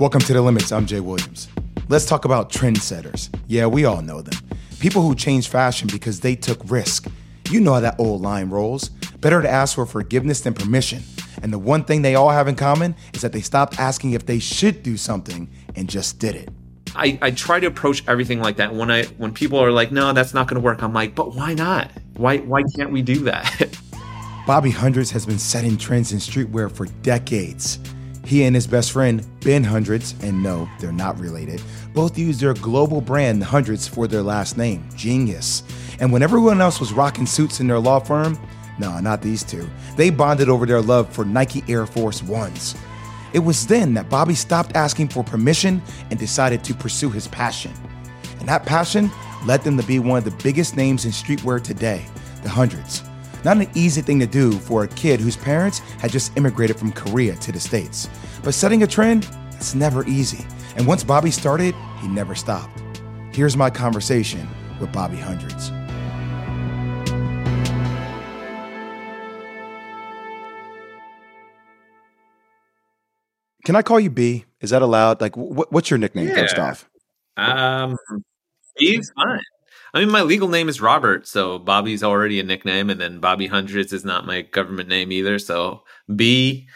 Welcome to The Limits. I'm Jay Williams. Let's talk about trendsetters. Yeah, we all know them. People who change fashion because they took risk. You know how that old line rolls. Better to ask for forgiveness than permission. And the one thing they all have in common is that they stopped asking if they should do something and just did it. I, I try to approach everything like that. When I when people are like, no, that's not gonna work, I'm like, but why not? Why why can't we do that? Bobby Hundreds has been setting trends in streetwear for decades. He and his best friend, Ben Hundreds, and no, they're not related, both use their global brand, Hundreds, for their last name, Genius. And when everyone else was rocking suits in their law firm, no, not these two, they bonded over their love for Nike Air Force Ones. It was then that Bobby stopped asking for permission and decided to pursue his passion. And that passion led them to be one of the biggest names in streetwear today, the Hundreds. Not an easy thing to do for a kid whose parents had just immigrated from Korea to the States. But setting a trend, it's never easy. And once Bobby started, he never stopped. Here's my conversation with Bobby Hundreds. Can I call you B? Is that allowed? Like, wh- what's your nickname Yeah. first off? um, he's fine. I mean, my legal name is Robert, so Bobby's already a nickname, and then Bobby Hundreds is not my government name either. So B,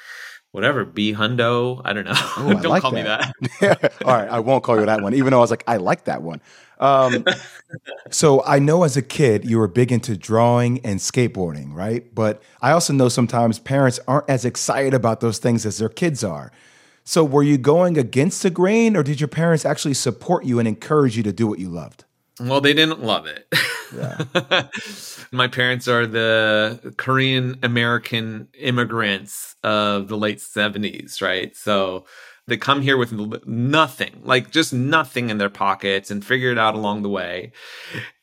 whatever, B Hundo. I don't know. Oh, I don't like call me that. All right, I won't call you that one, even though I was like, I like that one. Um, so I know as a kid you were big into drawing and skateboarding, right? But I also know sometimes parents aren't as excited about those things as their kids are. So were you going against the grain, or did your parents actually support you and encourage you to do what you loved? Well, they didn't love it. My parents are the Korean American immigrants of the late 70s, right? So they come here with nothing, like just nothing in their pockets and figure it out along the way.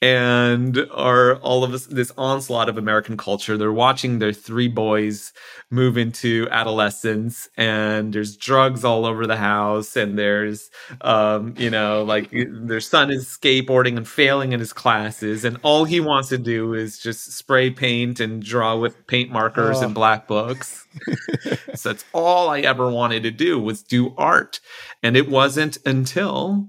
And are all of this, this onslaught of American culture. They're watching their three boys move into adolescence and there's drugs all over the house and there's um you know like their son is skateboarding and failing in his classes and all he wants to do is just spray paint and draw with paint markers Oh. and black books so that's all i ever wanted to do was do art. And it wasn't until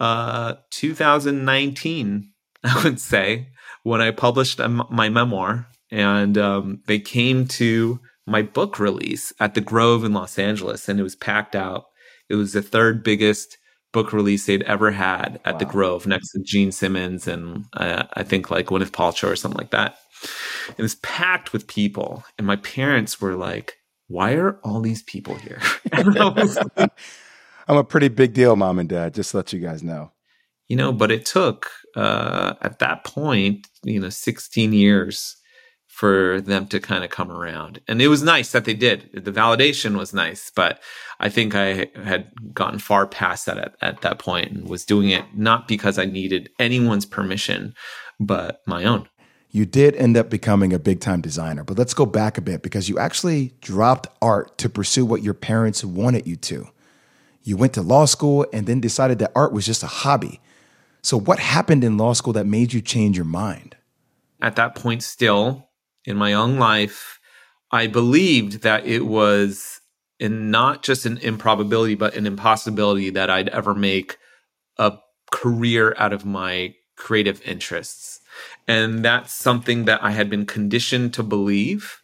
uh 2019 i would say when i published my memoir and um, they came to my book release at the grove in los angeles and it was packed out. It was the third biggest book release they'd ever had at the grove next to gene simmons and uh, i think like gwyneth paltrow or something like that. It was packed with people and my parents were like why are all these people here? I was like, I'm a pretty big deal, mom and dad, just to let you guys know. you know but it took uh at that point you know 16 years for them to kind of come around. And it was nice that they did. The validation was nice but i think i had gotten far past that at, at that point and was doing it not because i needed anyone's permission but my own You did end up becoming a big time designer, but let's go back a bit because you actually dropped art to pursue what your parents wanted you to. You went to law school and then decided that art was just a hobby. So, what happened in law school that made you change your mind? at that point still in my own life i believed that it was in not just an improbability but an impossibility that i'd ever make a career out of my creative interests and that's something that i had been conditioned to believe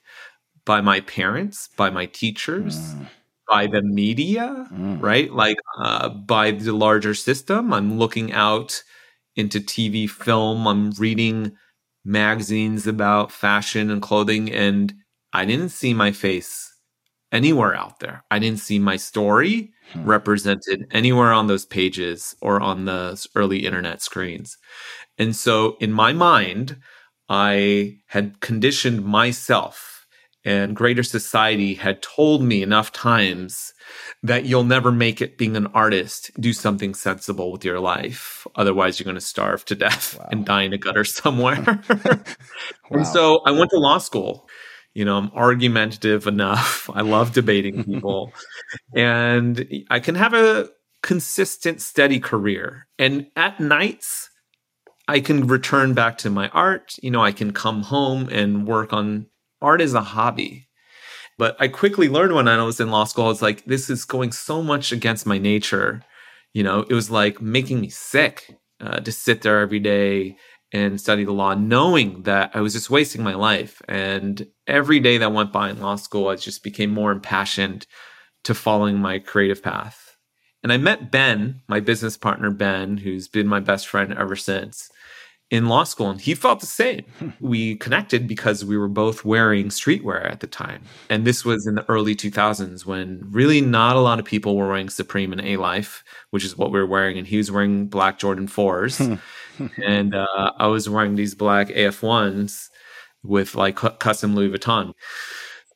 by my parents by my teachers by the media Mm. right? Like uh, by the larger system. I'm looking out into tv film. I'm reading magazines about fashion and clothing and i didn't see my face anywhere out there. I didn't see my story Hmm. represented anywhere on those pages or on those early internet screens and so in my mind i had conditioned myself and greater society had told me enough times that you'll never make it being an artist. Do something sensible with your life. Otherwise, you're going to starve to death Wow. and die in a gutter somewhere. Wow. And so I went to law school. You know, I'm argumentative enough. I love debating people. and I can have a consistent, steady career. And at nights, I can return back to my art. You know, I can come home and work on art as a hobby. But I quickly learned when I was in law school, I was like, this is going so much against my nature. You know, it was like making me sick uh, to sit there every day and study the law, knowing that I was just wasting my life. And every day that went by in law school, I just became more impassioned to following my creative path. And I met Ben, my business partner, Ben, who's been my best friend ever since in law school and he felt the same. we connected because we were both wearing streetwear at the time. And this was in the early 2000s when really not a lot of people were wearing Supreme and A Life, which is what we were wearing. And he was wearing black Jordan 4s. and uh, I was wearing these black AF1s with like custom Louis Vuitton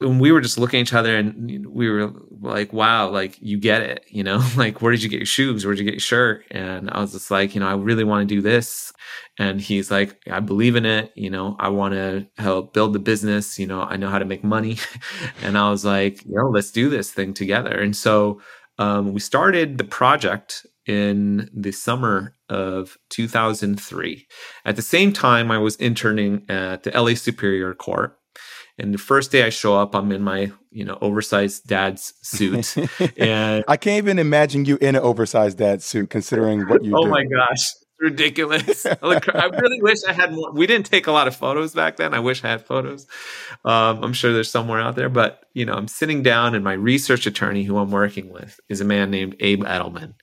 and we were just looking at each other and we were like, wow, like you get it, you know, like where did you get your shoes? Where did you get your shirt? And I was just like, you know, I really want to do this. And he's like, I believe in it. You know, I want to help build the business. You know, I know how to make money. and I was like, you know, let's do this thing together. And so um, we started the project in the summer of 2003. At the same time, I was interning at the LA Superior Court and the first day I show up, I'm in my, you know, oversized dad's suit. and I can't even imagine you in an oversized dad suit considering what you Oh do. my gosh. Ridiculous. I really wish I had more. We didn't take a lot of photos back then. I wish I had photos. Um, I'm sure there's somewhere out there, but you know, I'm sitting down and my research attorney who I'm working with is a man named Abe Edelman.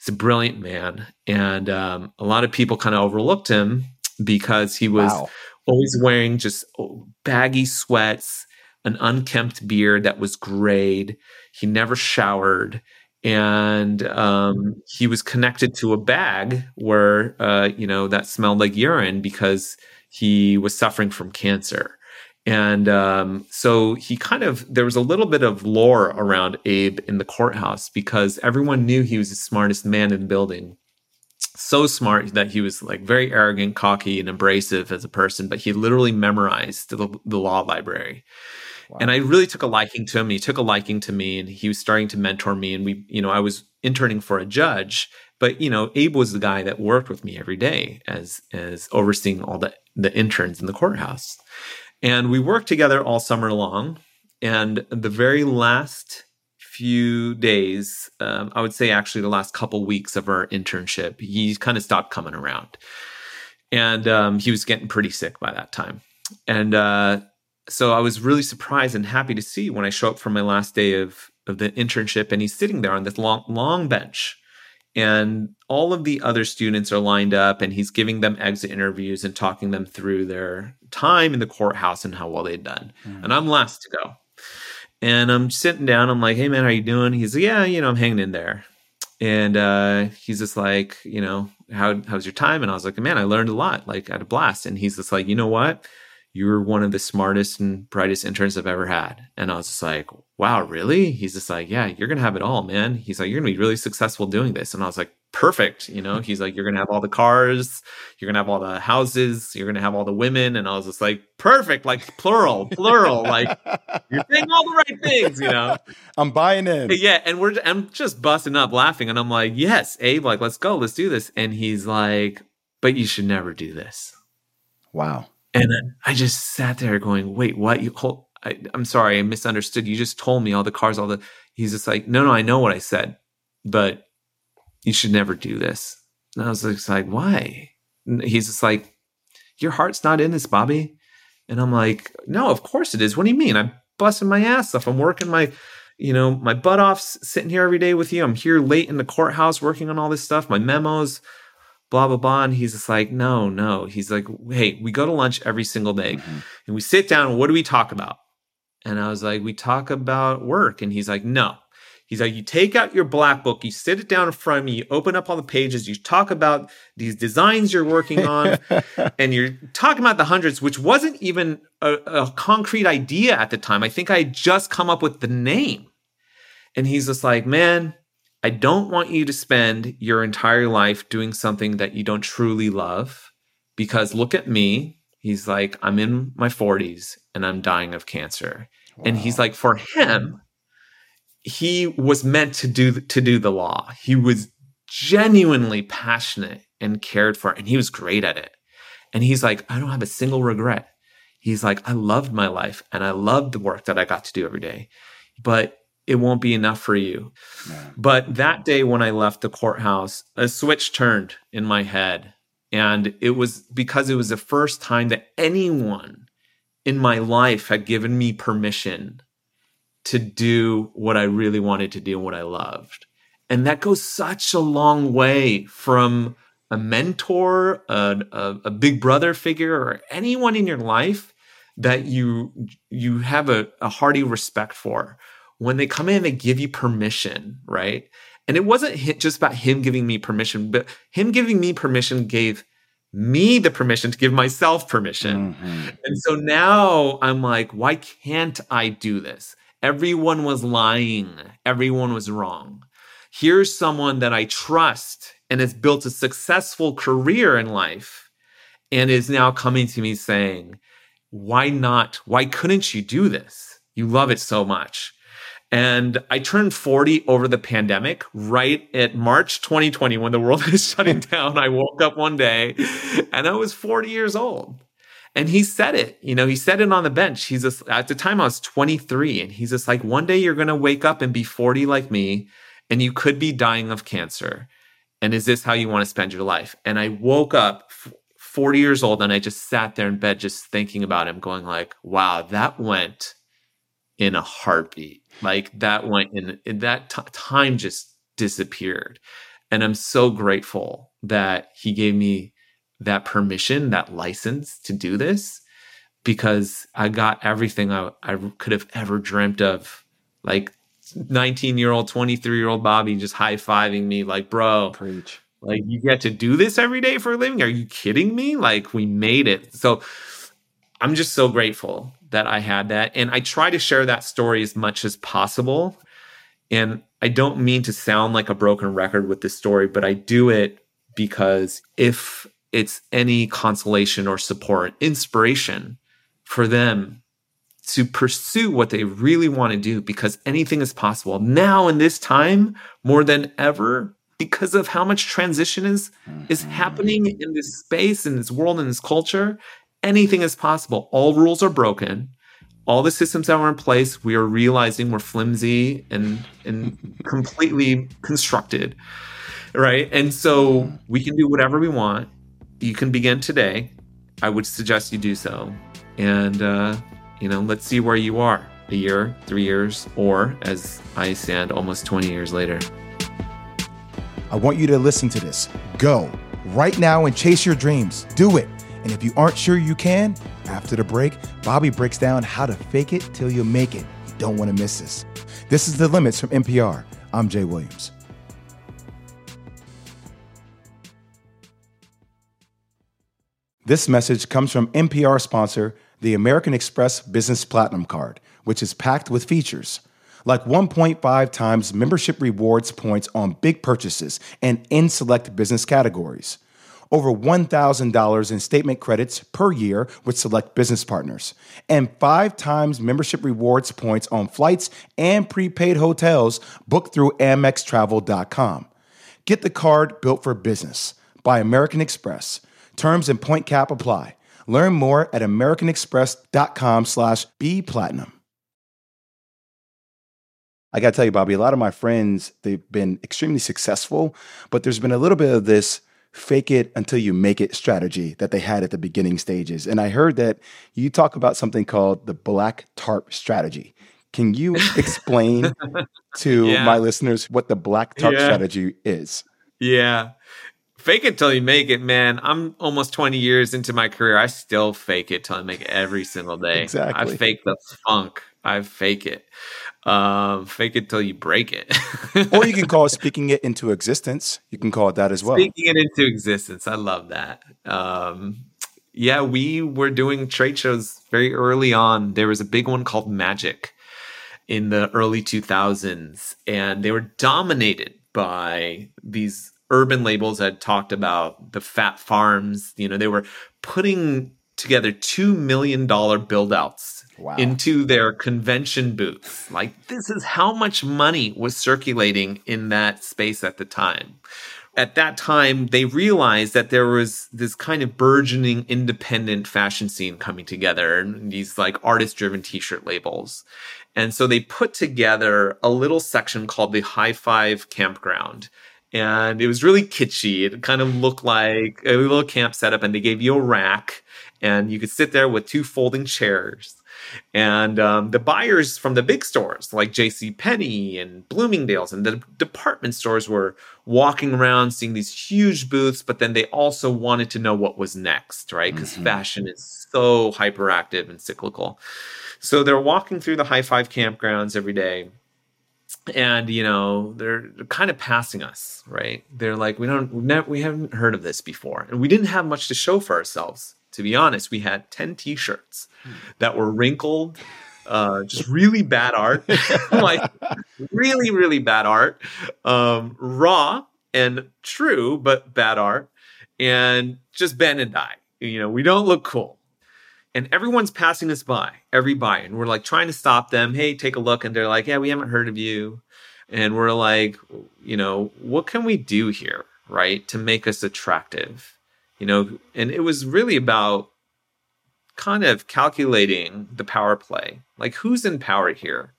He's a brilliant man. And um, a lot of people kind of overlooked him because he was wow always wearing just oh, baggy sweats, an unkempt beard that was grayed. He never showered. And um, he was connected to a bag where, uh, you know, that smelled like urine because he was suffering from cancer. And um, so he kind of, there was a little bit of lore around Abe in the courthouse because everyone knew he was the smartest man in the building so smart that he was like very arrogant, cocky, and abrasive as a person, but he literally memorized the, the law library. Wow. And I really took a liking to him. He took a liking to me, and he was starting to mentor me. And we, you know, I was interning for a judge, but you know, Abe was the guy that worked with me every day as as overseeing all the the interns in the courthouse. And we worked together all summer long. And the very last few days, um, I would say actually the last couple weeks of our internship, he kind of stopped coming around. And um, he was getting pretty sick by that time. And uh, so I was really surprised and happy to see when I show up for my last day of, of the internship and he's sitting there on this long, long bench. And all of the other students are lined up and he's giving them exit interviews and talking them through their time in the courthouse and how well they'd done. Mm. And I'm last to go. And I'm sitting down. I'm like, "Hey man, how you doing?" He's like, "Yeah, you know, I'm hanging in there." And uh, he's just like, you know, how how's your time? And I was like, man, I learned a lot. Like, I had a blast. And he's just like, you know what? You're one of the smartest and brightest interns I've ever had. And I was just like, wow, really? He's just like, yeah, you're gonna have it all, man. He's like, you're gonna be really successful doing this. And I was like, perfect. You know, mm-hmm. he's like, you're going to have all the cars, you're going to have all the houses, you're going to have all the women. And I was just like, perfect, like plural, plural, like you're saying all the right things, you know? I'm buying in. Yeah. And we're, I'm just busting up laughing. And I'm like, yes, Abe, like, let's go, let's do this. And he's like, but you should never do this. Wow. And I just sat there going, wait, what? You hold, I, I'm sorry, I misunderstood. You just told me all the cars, all the, he's just like, no, no, I know what I said, but you should never do this. And I was just like, why? And he's just like, your heart's not in this, Bobby. And I'm like, no, of course it is. What do you mean? I'm busting my ass off. I'm working my, you know, my butt off sitting here every day with you. I'm here late in the courthouse working on all this stuff, my memos, blah, blah, blah. And he's just like, no, no. He's like, hey, we go to lunch every single day mm-hmm. and we sit down what do we talk about? And I was like, we talk about work. And he's like, no, He's like, you take out your black book, you sit it down in front of me, you open up all the pages, you talk about these designs you're working on, and you're talking about the hundreds, which wasn't even a, a concrete idea at the time. I think I had just come up with the name. And he's just like, man, I don't want you to spend your entire life doing something that you don't truly love because look at me. He's like, I'm in my 40s and I'm dying of cancer. Wow. And he's like, for him, he was meant to do to do the law. He was genuinely passionate and cared for it, and he was great at it. And he's like, I don't have a single regret. he's like, I loved my life and I loved the work that I got to do every day, but it won't be enough for you. But that day when I left the courthouse, a switch turned in my head. And it was because it was the first time that anyone in my life had given me permission to do what I really wanted to do and what I loved. And that goes such a long way from a mentor, a, a, a big brother figure, or anyone in your life that you you have a, a hearty respect for. When they come in, they give you permission, right? And it wasn't just about him giving me permission, but him giving me permission gave me the permission to give myself permission. Mm-hmm. And so now I'm like, why can't I do this? Everyone was lying. Everyone was wrong. Here's someone that I trust and has built a successful career in life and is now coming to me saying, Why not? Why couldn't you do this? You love it so much. And I turned 40 over the pandemic, right at March 2020 when the world was shutting down. I woke up one day and I was 40 years old. And he said it, you know, he said it on the bench. He's just, at the time I was 23 and he's just like, one day you're going to wake up and be 40 like me and you could be dying of cancer. And is this how you want to spend your life? And I woke up 40 years old and I just sat there in bed just thinking about him going like, wow, that went in a heartbeat. Like that went in, in that t- time just disappeared. And I'm so grateful that he gave me that permission, that license to do this because I got everything I, I could have ever dreamt of. Like 19 year old, 23 year old Bobby just high fiving me, like, bro, preach. Like, you get to do this every day for a living? Are you kidding me? Like, we made it. So I'm just so grateful that I had that. And I try to share that story as much as possible. And I don't mean to sound like a broken record with this story, but I do it because if it's any consolation or support, inspiration for them to pursue what they really want to do because anything is possible now in this time more than ever because of how much transition is is mm-hmm. happening in this space in this world in this culture. Anything is possible. All rules are broken. All the systems that were in place we are realizing were flimsy and and completely constructed right? And so we can do whatever we want you can begin today. I would suggest you do so. And, uh, you know, let's see where you are a year, three years, or as I stand almost 20 years later. I want you to listen to this. Go right now and chase your dreams. Do it. And if you aren't sure you can, after the break, Bobby breaks down how to fake it till you make it. You don't want to miss this. This is The Limits from NPR. I'm Jay Williams. This message comes from NPR sponsor, the American Express Business Platinum Card, which is packed with features like 1.5 times membership rewards points on big purchases and in select business categories. Over $1,000 in statement credits per year with select business partners, and five times membership rewards points on flights and prepaid hotels booked through AmexTravel.com. Get the card built for business by American Express Terms and point cap apply. Learn more at americanexpress.com slash bplatinum. I got to tell you, Bobby, a lot of my friends, they've been extremely successful, but there's been a little bit of this fake it until you make it strategy that they had at the beginning stages. And I heard that you talk about something called the black tarp strategy. Can you explain to yeah. my listeners what the black tarp yeah. strategy is? Yeah fake it till you make it, man. I'm almost 20 years into my career. I still fake it till I make it every single day. Exactly. I fake the funk. I fake it. Um, fake it till you break it. or you can call it speaking it into existence. You can call it that as well. Speaking it into existence. I love that. Um, yeah, we were doing trade shows very early on. There was a big one called Magic in the early 2000s, and they were dominated by these urban labels had talked about the Phat Farms. You know, they were putting together $2 million build outs wow. into their convention booths. Like, this is how much money was circulating in that space at the time. at that time they realized that there was this kind of burgeoning independent fashion scene coming together and these like artist driven t-shirt labels and so they put together a little section called the high five campground and it was really kitschy it kind of looked like a little camp setup and they gave you a rack and you could sit there with two folding chairs and um, the buyers from the big stores like J.C. Penney and Bloomingdale's and the department stores were walking around seeing these huge booths, but then they also wanted to know what was next, right? Because mm-hmm. fashion is so hyperactive and cyclical. So they're walking through the high five campgrounds every day. And you know they're kind of passing us, right? They're like, we don't, we haven't heard of this before, and we didn't have much to show for ourselves to be honest, we had 10 t shirts that were wrinkled, uh, just really bad art, like really, really bad art, um, raw and true, but bad art, and just Ben and I. You know, we don't look cool. And everyone's passing us by, every buy, and we're like trying to stop them. Hey, take a look. And they're like, Yeah, we haven't heard of you. And we're like, you know, what can we do here, right, to make us attractive? you know, and it was really about kind of calculating the power play. Like, who's in power here?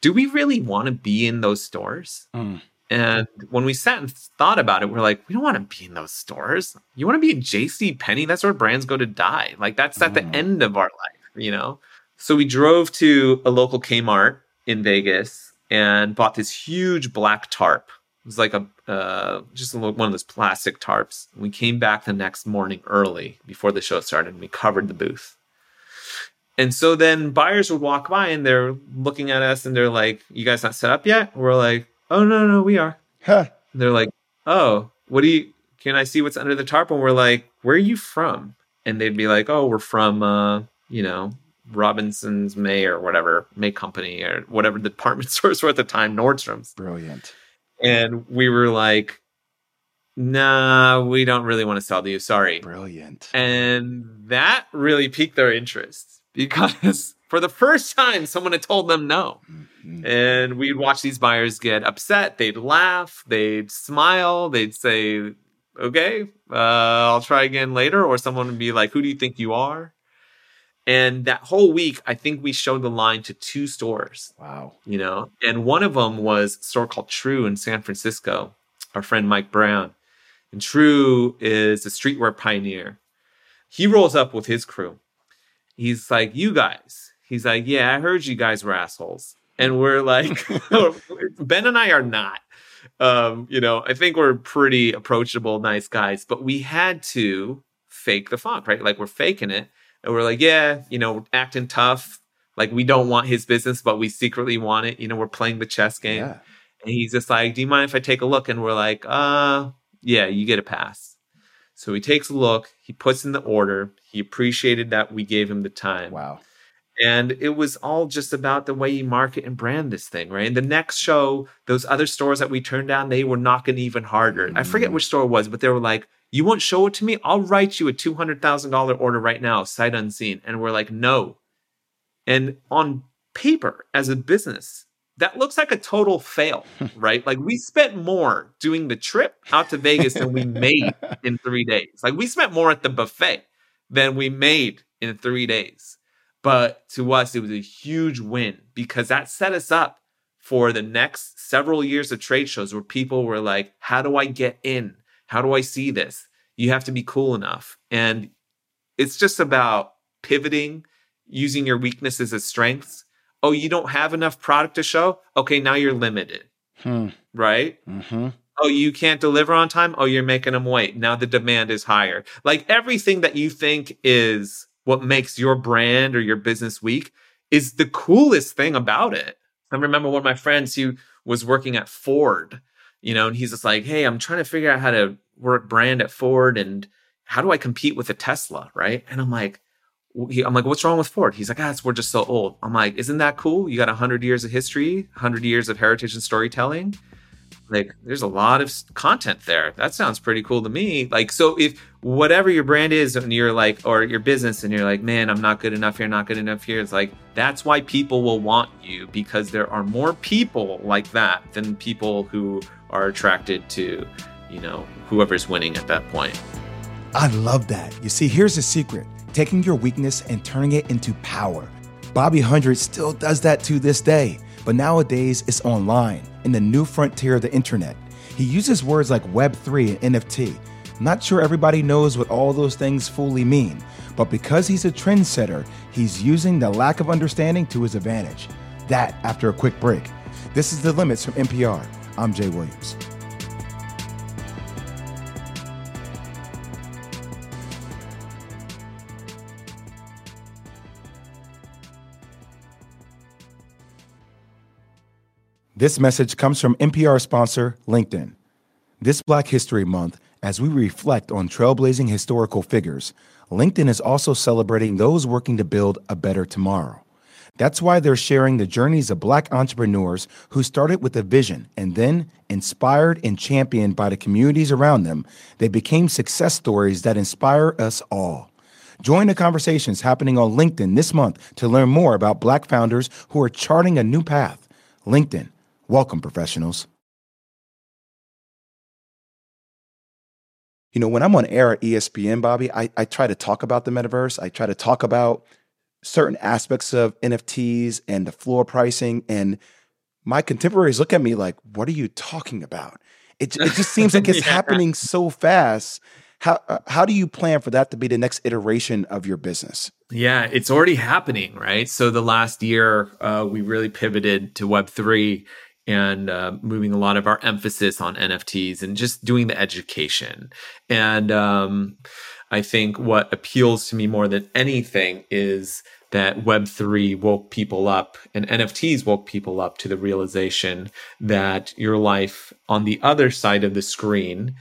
Do we really want to be in those stores? Mm. And when we sat and thought about it, we're like, we don't want to be in those stores. You want to be in JC Penney? That's where brands go to die. Like that's at mm. the end of our life, you know? So we drove to a local Kmart in Vegas and bought this huge black tarp it was like a uh, just a little, one of those plastic tarps. We came back the next morning early before the show started, and we covered the booth. And so then buyers would walk by and they're looking at us and they're like, "You guys not set up yet?" We're like, "Oh no, no, we are." Huh. They're like, "Oh, what do you? Can I see what's under the tarp?" And we're like, "Where are you from?" And they'd be like, "Oh, we're from, uh, you know, Robinson's May or whatever May Company or whatever the department stores were at the time, Nordstrom's." Brilliant and we were like, nah, we don't really want to sell to you. Sorry. Brilliant. And that really piqued their interest because for the first time, someone had told them no. Mm-hmm. And we'd watch these buyers get upset. They'd laugh, they'd smile, they'd say, okay, uh, I'll try again later. Or someone would be like, who do you think you are? And that whole week, I think we showed the line to two stores. Wow. You know, and one of them was a store called True in San Francisco, our friend Mike Brown. And True is a streetwear pioneer. He rolls up with his crew. He's like, You guys. He's like, Yeah, I heard you guys were assholes. And we're like, Ben and I are not. Um, you know, I think we're pretty approachable, nice guys, but we had to fake the funk, right? Like we're faking it and we're like, yeah, you know, acting tough. Like we don't want his business, but we secretly want it. You know, we're playing the chess game. Yeah. And he's just like, do you mind if I take a look? And we're like, uh, yeah, you get a pass. So he takes a look, he puts in the order. He appreciated that we gave him the time. Wow. And it was all just about the way you market and brand this thing, right? And the next show, those other stores that we turned down, they were knocking even harder. Mm-hmm. I forget mm. which store it was, but they were like, you won't show it to me? I'll write you a $200,000 order right now, sight unseen. And we're like, no. And on paper, as a business, that looks like a total fail, right? like we spent more doing the trip out to Vegas than we made in three days. Like we spent more at the buffet than we made in three days. But to us, it was a huge win because that set us up for the next several years of trade shows where people were like, how do I get in? How do I see this? You have to be cool enough. And it's just about pivoting, using your weaknesses as strengths. Oh, you don't have enough product to show? Okay, now you're limited. Hmm. Right? Mm-hmm. Oh, you can't deliver on time? Oh, you're making them wait. Now the demand is higher. Like everything that you think is what makes your brand or your business weak is the coolest thing about it. I remember one of my friends who was working at Ford you know, and he's just like, hey, I'm trying to figure out how to work brand at Ford and how do I compete with a Tesla, right? And I'm like, I'm like, what's wrong with Ford? He's like, ah, we're just so old. I'm like, isn't that cool? You got 100 years of history, 100 years of heritage and storytelling. Like, there's a lot of content there. That sounds pretty cool to me. Like, so if whatever your brand is and you're like, or your business and you're like, man, I'm not good enough here, not good enough here, it's like, that's why people will want you because there are more people like that than people who are attracted to you know, whoever's winning at that point. I love that. You see, here's the secret taking your weakness and turning it into power. Bobby Hundred still does that to this day, but nowadays it's online in the new frontier of the internet. He uses words like Web3 and NFT. Not sure everybody knows what all those things fully mean, but because he's a trendsetter, he's using the lack of understanding to his advantage. That after a quick break. This is The Limits from NPR. I'm Jay Williams. This message comes from NPR sponsor LinkedIn. This Black History Month, as we reflect on trailblazing historical figures, LinkedIn is also celebrating those working to build a better tomorrow. That's why they're sharing the journeys of Black entrepreneurs who started with a vision and then, inspired and championed by the communities around them, they became success stories that inspire us all. Join the conversations happening on LinkedIn this month to learn more about Black founders who are charting a new path. LinkedIn Welcome, professionals. You know, when I'm on air at ESPN, Bobby, I, I try to talk about the metaverse. I try to talk about certain aspects of NFTs and the floor pricing. And my contemporaries look at me like, what are you talking about? It, it just seems like it's yeah. happening so fast. How, uh, how do you plan for that to be the next iteration of your business? Yeah, it's already happening, right? So the last year, uh, we really pivoted to Web3 and uh, moving a lot of our emphasis on NFTs and just doing the education. And um, I think what appeals to me more than anything is that Web3 woke people up and NFTs woke people up to the realization that your life on the other side of the screen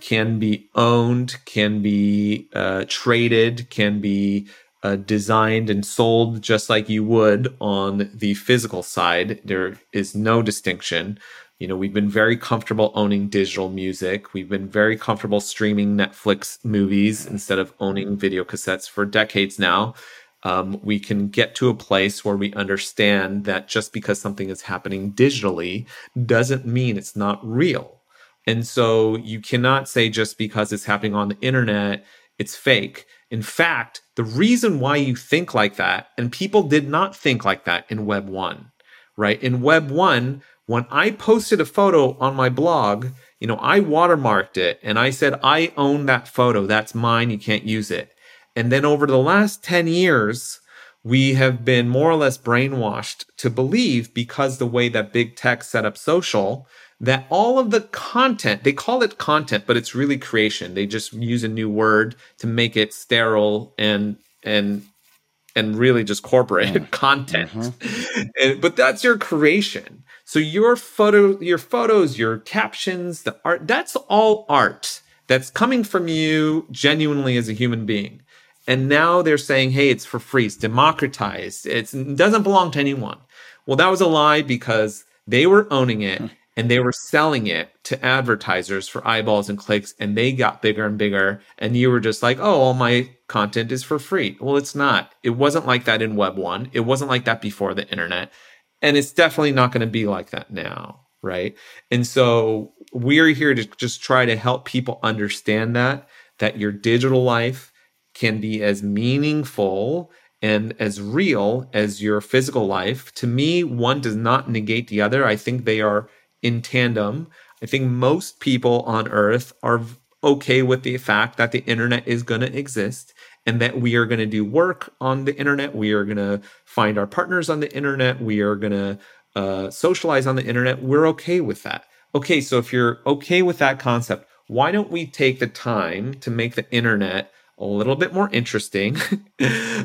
can be owned, can be uh, traded, can be uh, designed and sold just like you would on the physical side. There is no distinction. You know, we've been very comfortable owning digital music. We've been very comfortable streaming Netflix movies instead of owning video cassettes for decades now. Um, we can get to a place where we understand that just because something is happening digitally doesn't mean it's not real. And so you cannot say just because it's happening on the internet, it's fake. In fact, the reason why you think like that, and people did not think like that in Web 1, right? In Web 1, when I posted a photo on my blog, you know, I watermarked it and I said, I own that photo. That's mine. You can't use it. And then over the last 10 years, we have been more or less brainwashed to believe because the way that big tech set up social that all of the content, they call it content, but it's really creation. They just use a new word to make it sterile and and and really just corporate mm. content. Mm-hmm. And, but that's your creation. So your photo, your photos, your captions, the art, that's all art that's coming from you genuinely as a human being. And now they're saying, hey, it's for free, it's democratized, it's, it doesn't belong to anyone. Well, that was a lie because they were owning it. And they were selling it to advertisers for eyeballs and clicks and they got bigger and bigger. And you were just like oh all my content is for free. Well it's not. It wasn't like that in web 1 it wasn't like that before the internet. And it's definitely not going to be like that now right? And so we're here to just try to help people understand that that your digital life can be as meaningful and as real as your physical life. To me one does not negate the other. I think they are in tandem. I think most people on earth are okay with the fact that the internet is going to exist and that we are going to do work on the internet. We are going to find our partners on the internet. We are going to uh, socialize on the internet. We're okay with that. Okay, so if you're okay with that concept, why don't we take the time to make the internet a little bit more interesting,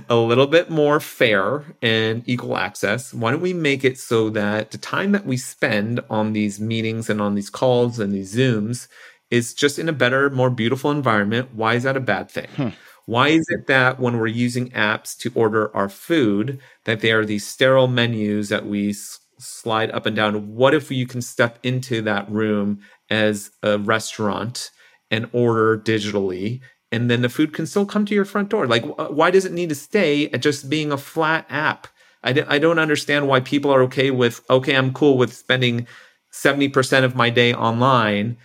a little bit more fair and equal access. Why don't we make it so that the time that we spend on these meetings and on these calls and these Zooms is just in a better, more beautiful environment? Why is that a bad thing? Hmm. Why is it that when we're using apps to order our food, that they are these sterile menus that we s- slide up and down? What if you can step into that room as a restaurant and order digitally and then the food can still come to your front door. Like, why does it need to stay at just being a flat app? I d- I don't understand why people are okay with, okay, I'm cool with spending 70% of my day online,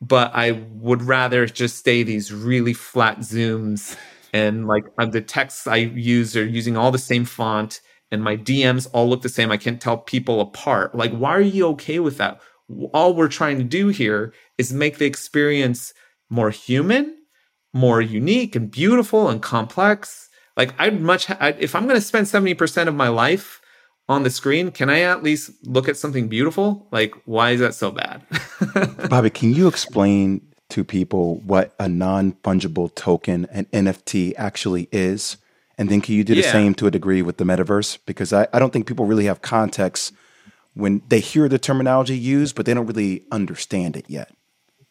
but I would rather just stay these really flat zooms and like the texts I use are using all the same font and my DMs all look the same. I can't tell people apart. Like, why are you okay with that? All we're trying to do here is make the experience more human, more unique and beautiful and complex. Like, I'd much, I, if I'm going to spend 70% of my life on the screen, can I at least look at something beautiful? Like, why is that so bad? Bobby, can you explain to people what a non fungible token, an NFT, actually is? And then can you do the yeah. same to a degree with the metaverse? Because I, I don't think people really have context when they hear the terminology used, but they don't really understand it yet.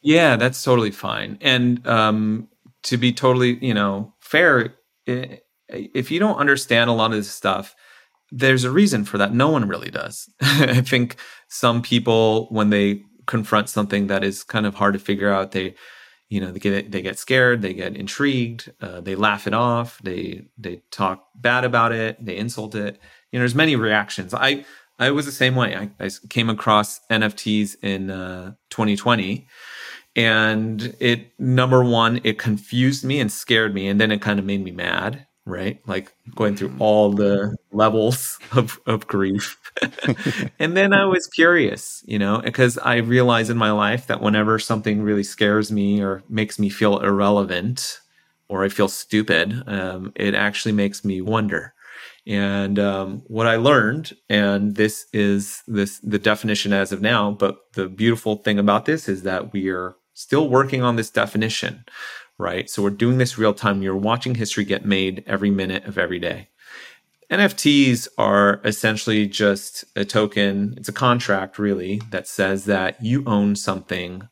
Yeah, that's totally fine. And um, to be totally, you know, fair, if you don't understand a lot of this stuff, there's a reason for that. No one really does. I think some people, when they confront something that is kind of hard to figure out, they you know they get they get scared they get intrigued uh, they laugh it off they they talk bad about it they insult it you know there's many reactions i i was the same way i, I came across nfts in uh, 2020 and it number one it confused me and scared me and then it kind of made me mad right? Like going through all the levels of, of grief. and then I was curious, you know, because I realize in my life that whenever something really scares me or makes me feel irrelevant or I feel stupid, um, it actually makes me wonder. And um, what I learned, and this is this the definition as of now, but the beautiful thing about this is that we are still working on this definition right? So we're doing this real time. You're watching history get made every minute of every day. NFTs are essentially just a token, it's a contract really that says that you own something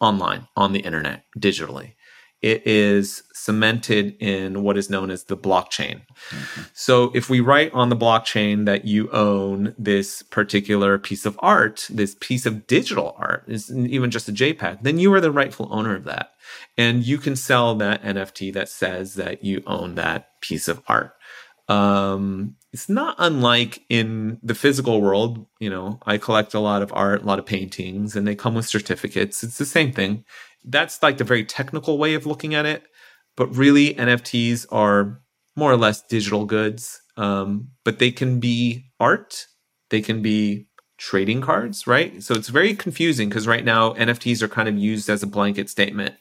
online on the internet digitally. It is cemented in what is known as the blockchain. Mm-hmm. So if we write on the blockchain that you own this particular piece of art, this piece of digital art, is even just a JPEG, then you are the rightful owner of that. And you can sell that NFT that says that you own that piece of art. Um, it's not unlike in the physical world. You know, I collect a lot of art, a lot of paintings, and they come with certificates. It's the same thing. That's like the very technical way of looking at it. But really, NFTs are more or less digital goods, um, but they can be art, they can be trading cards, right? So it's very confusing because right now NFTs are kind of used as a blanket statement.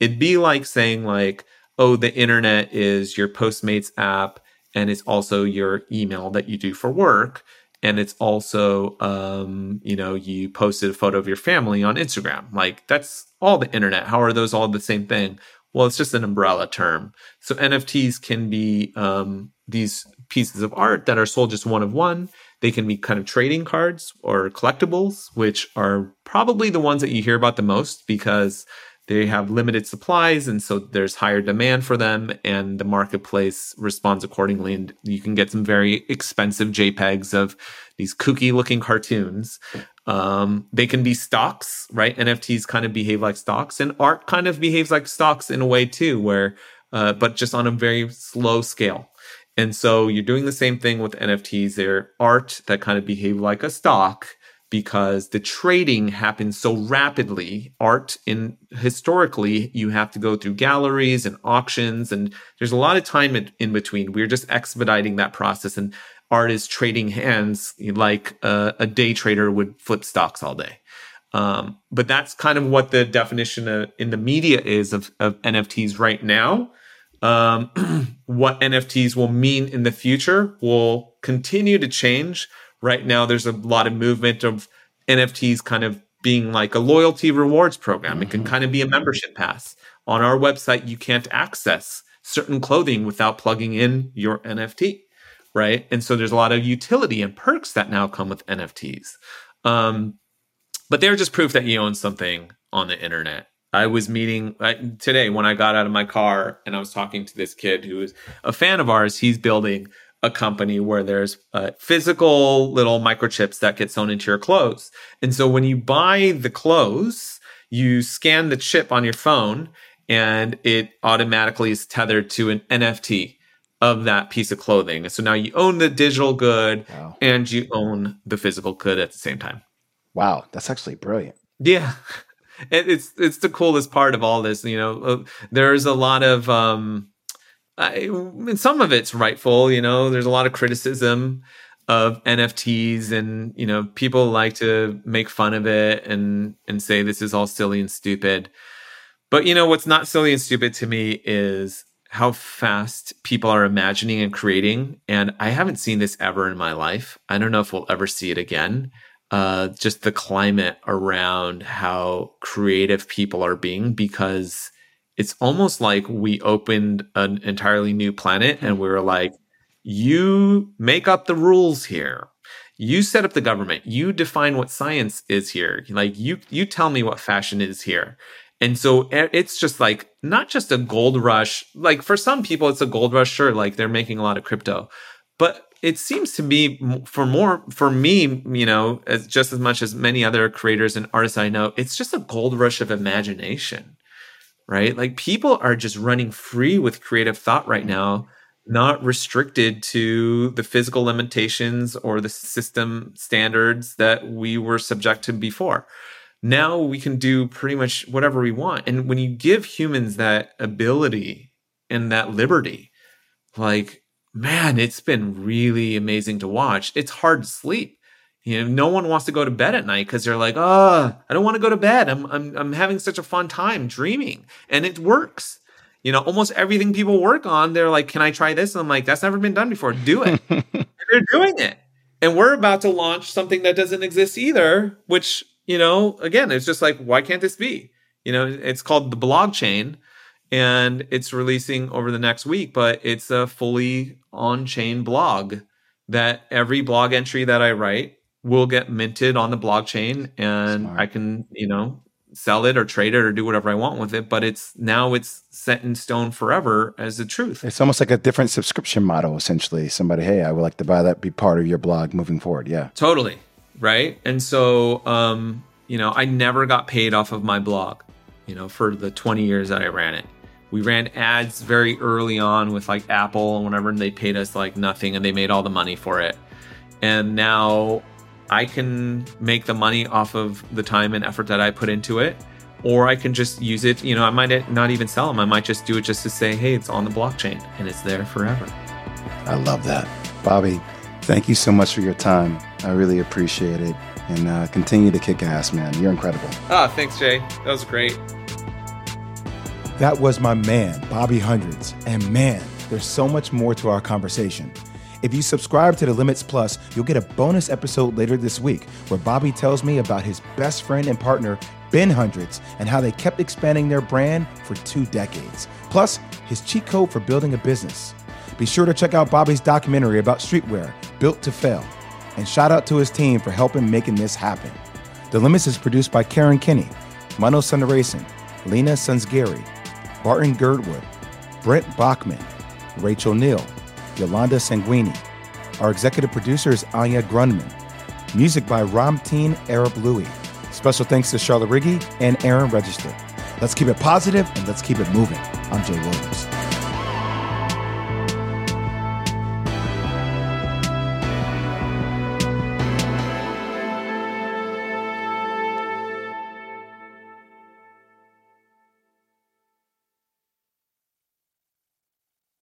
It'd be like saying like, oh, the internet is your Postmates app and it's also your email that you do for work and it's also um, you know you posted a photo of your family on instagram like that's all the internet how are those all the same thing well, it's just an umbrella term. So NFTs can be um, these pieces of art that are sold just one of one. They can be kind of trading cards or collectibles, which are probably the ones that you hear about the most because they have limited supplies and so there's higher demand for them and the marketplace responds accordingly and you can get some very expensive jpegs of these kooky looking cartoons. Um, they can be stocks right? Nfts kind of behave like stocks and art kind of behaves like stocks in a way too where uh, but just on a very slow scale. And so you're doing the same thing with nfts they're art that kind of behave like a stock because the trading happens so rapidly. Art in historically, you have to go through galleries and auctions, and there's a lot of time in, in between. We're just expediting that process, and art is trading hands like a, a day trader would flip stocks all day. Um, but that's kind of what the definition of, in the media is of, of NFTs right now. Um, what NFTs will mean in the future will continue to change right now there's a lot of movement of NFTs kind of being like a loyalty rewards program. Mm-hmm. It can mm-hmm. kind of be a membership pass. On our website, you can't access certain clothing without plugging in your NFT, right? And so there's a lot of utility and perks that now come with NFTs. Um, but they're just proof that you own something on the internet. I was meeting uh, today when I got out of my car and I was talking to this kid who is a fan of ours. He's building a company where there's uh, physical little microchips that get sewn into your clothes. And so when you buy the clothes, you scan the chip on your phone and it automatically is tethered to an NFT of that piece of clothing. So now you own the digital good wow. and you own the physical good at the same time. Wow, that's actually brilliant. Yeah. it, it's it's the coolest part of all this. You know, uh, there's a lot of um, I, some of it's rightful. You know, there's a lot of criticism of NFTs, and you know, people like to make fun of it and and say this is all silly and stupid. But you know, what's not silly and stupid to me is how fast people are imagining and creating. And I haven't seen this ever in my life. I don't know if we'll ever see it again. Uh, just the climate around how creative people are being because it's almost like we opened an entirely new planet and we were like, you make up the rules here. You set up the government. You define what science is here. Like you, you tell me what fashion is here. And so it's just like not just a gold rush. Like for some people, it's a gold rush. Sure, like they're making a lot of crypto, but it seems to me for more for me, you know, as just as much as many other creators and artists I know, it's just a gold rush of imagination, right? Like people are just running free with creative thought right mm-hmm. now, not restricted to the physical limitations or the system standards that we were subject to before now we can do pretty much whatever we want. And when you give humans that ability and that liberty, like, man, it's been really amazing to watch. It's hard to sleep. You know, no one wants to go to bed at night because they're like, oh, I don't want to go to bed. I'm, I'm, I'm having such a fun time dreaming. And it works. You know, almost everything people work on, they're like, can I try this? And I'm like, that's never been done before. Do it. they're doing it. And we're about to launch something that doesn't exist either, which you know, again, it's just like, why can't this be? You know, it's called the blog chain and it's releasing over the next week, but it's a fully on chain blog that every blog entry that I write will get minted on the blockchain and Smart. I can, you know, sell it or trade it or do whatever I want with it. But it's now it's set in stone forever as the truth. It's almost like a different subscription model, essentially. Somebody, hey, I would like to buy that, be part of your blog moving forward. Yeah. Totally right? And so, um, you know, I never got paid off of my blog, you know, for the 20 years that I ran it. We ran ads very early on with like Apple and whatever, and they paid us like nothing and they made all the money for it. And now I can make the money off of the time and effort that I put into it, or I can just use it. You know, I might not even sell them. I might just do it just to say, hey, it's on the blockchain and it's there forever. I love that. Bobby, thank you so much for your time. I really appreciate it. And uh, continue to kick ass, man. You're incredible. Ah, oh, thanks, Jay. That was great. That was my man, Bobby Hundreds. And man, there's so much more to our conversation. If you subscribe to the Limits Plus, you'll get a bonus episode later this week where Bobby tells me about his best friend and partner, Ben Hundreds, and how they kept expanding their brand for two decades. Plus, his cheat code for building a business. Be sure to check out Bobby's documentary about streetwear, Built to Fail and shout out to his team for helping making this happen. The Limits is produced by Karen Kinney, Mano Sundaresan, Lena Sunsgary, Barton Girdwood, Brent Bachman, Rachel Neel, Yolanda Sangweni. Our executive producer is Anya Grundmann. Music by Ramteen Arab Louie. Special thanks to Charlotte Riggi and Aaron Register. Let's keep it positive and let's keep it moving. I'm Jay Williams.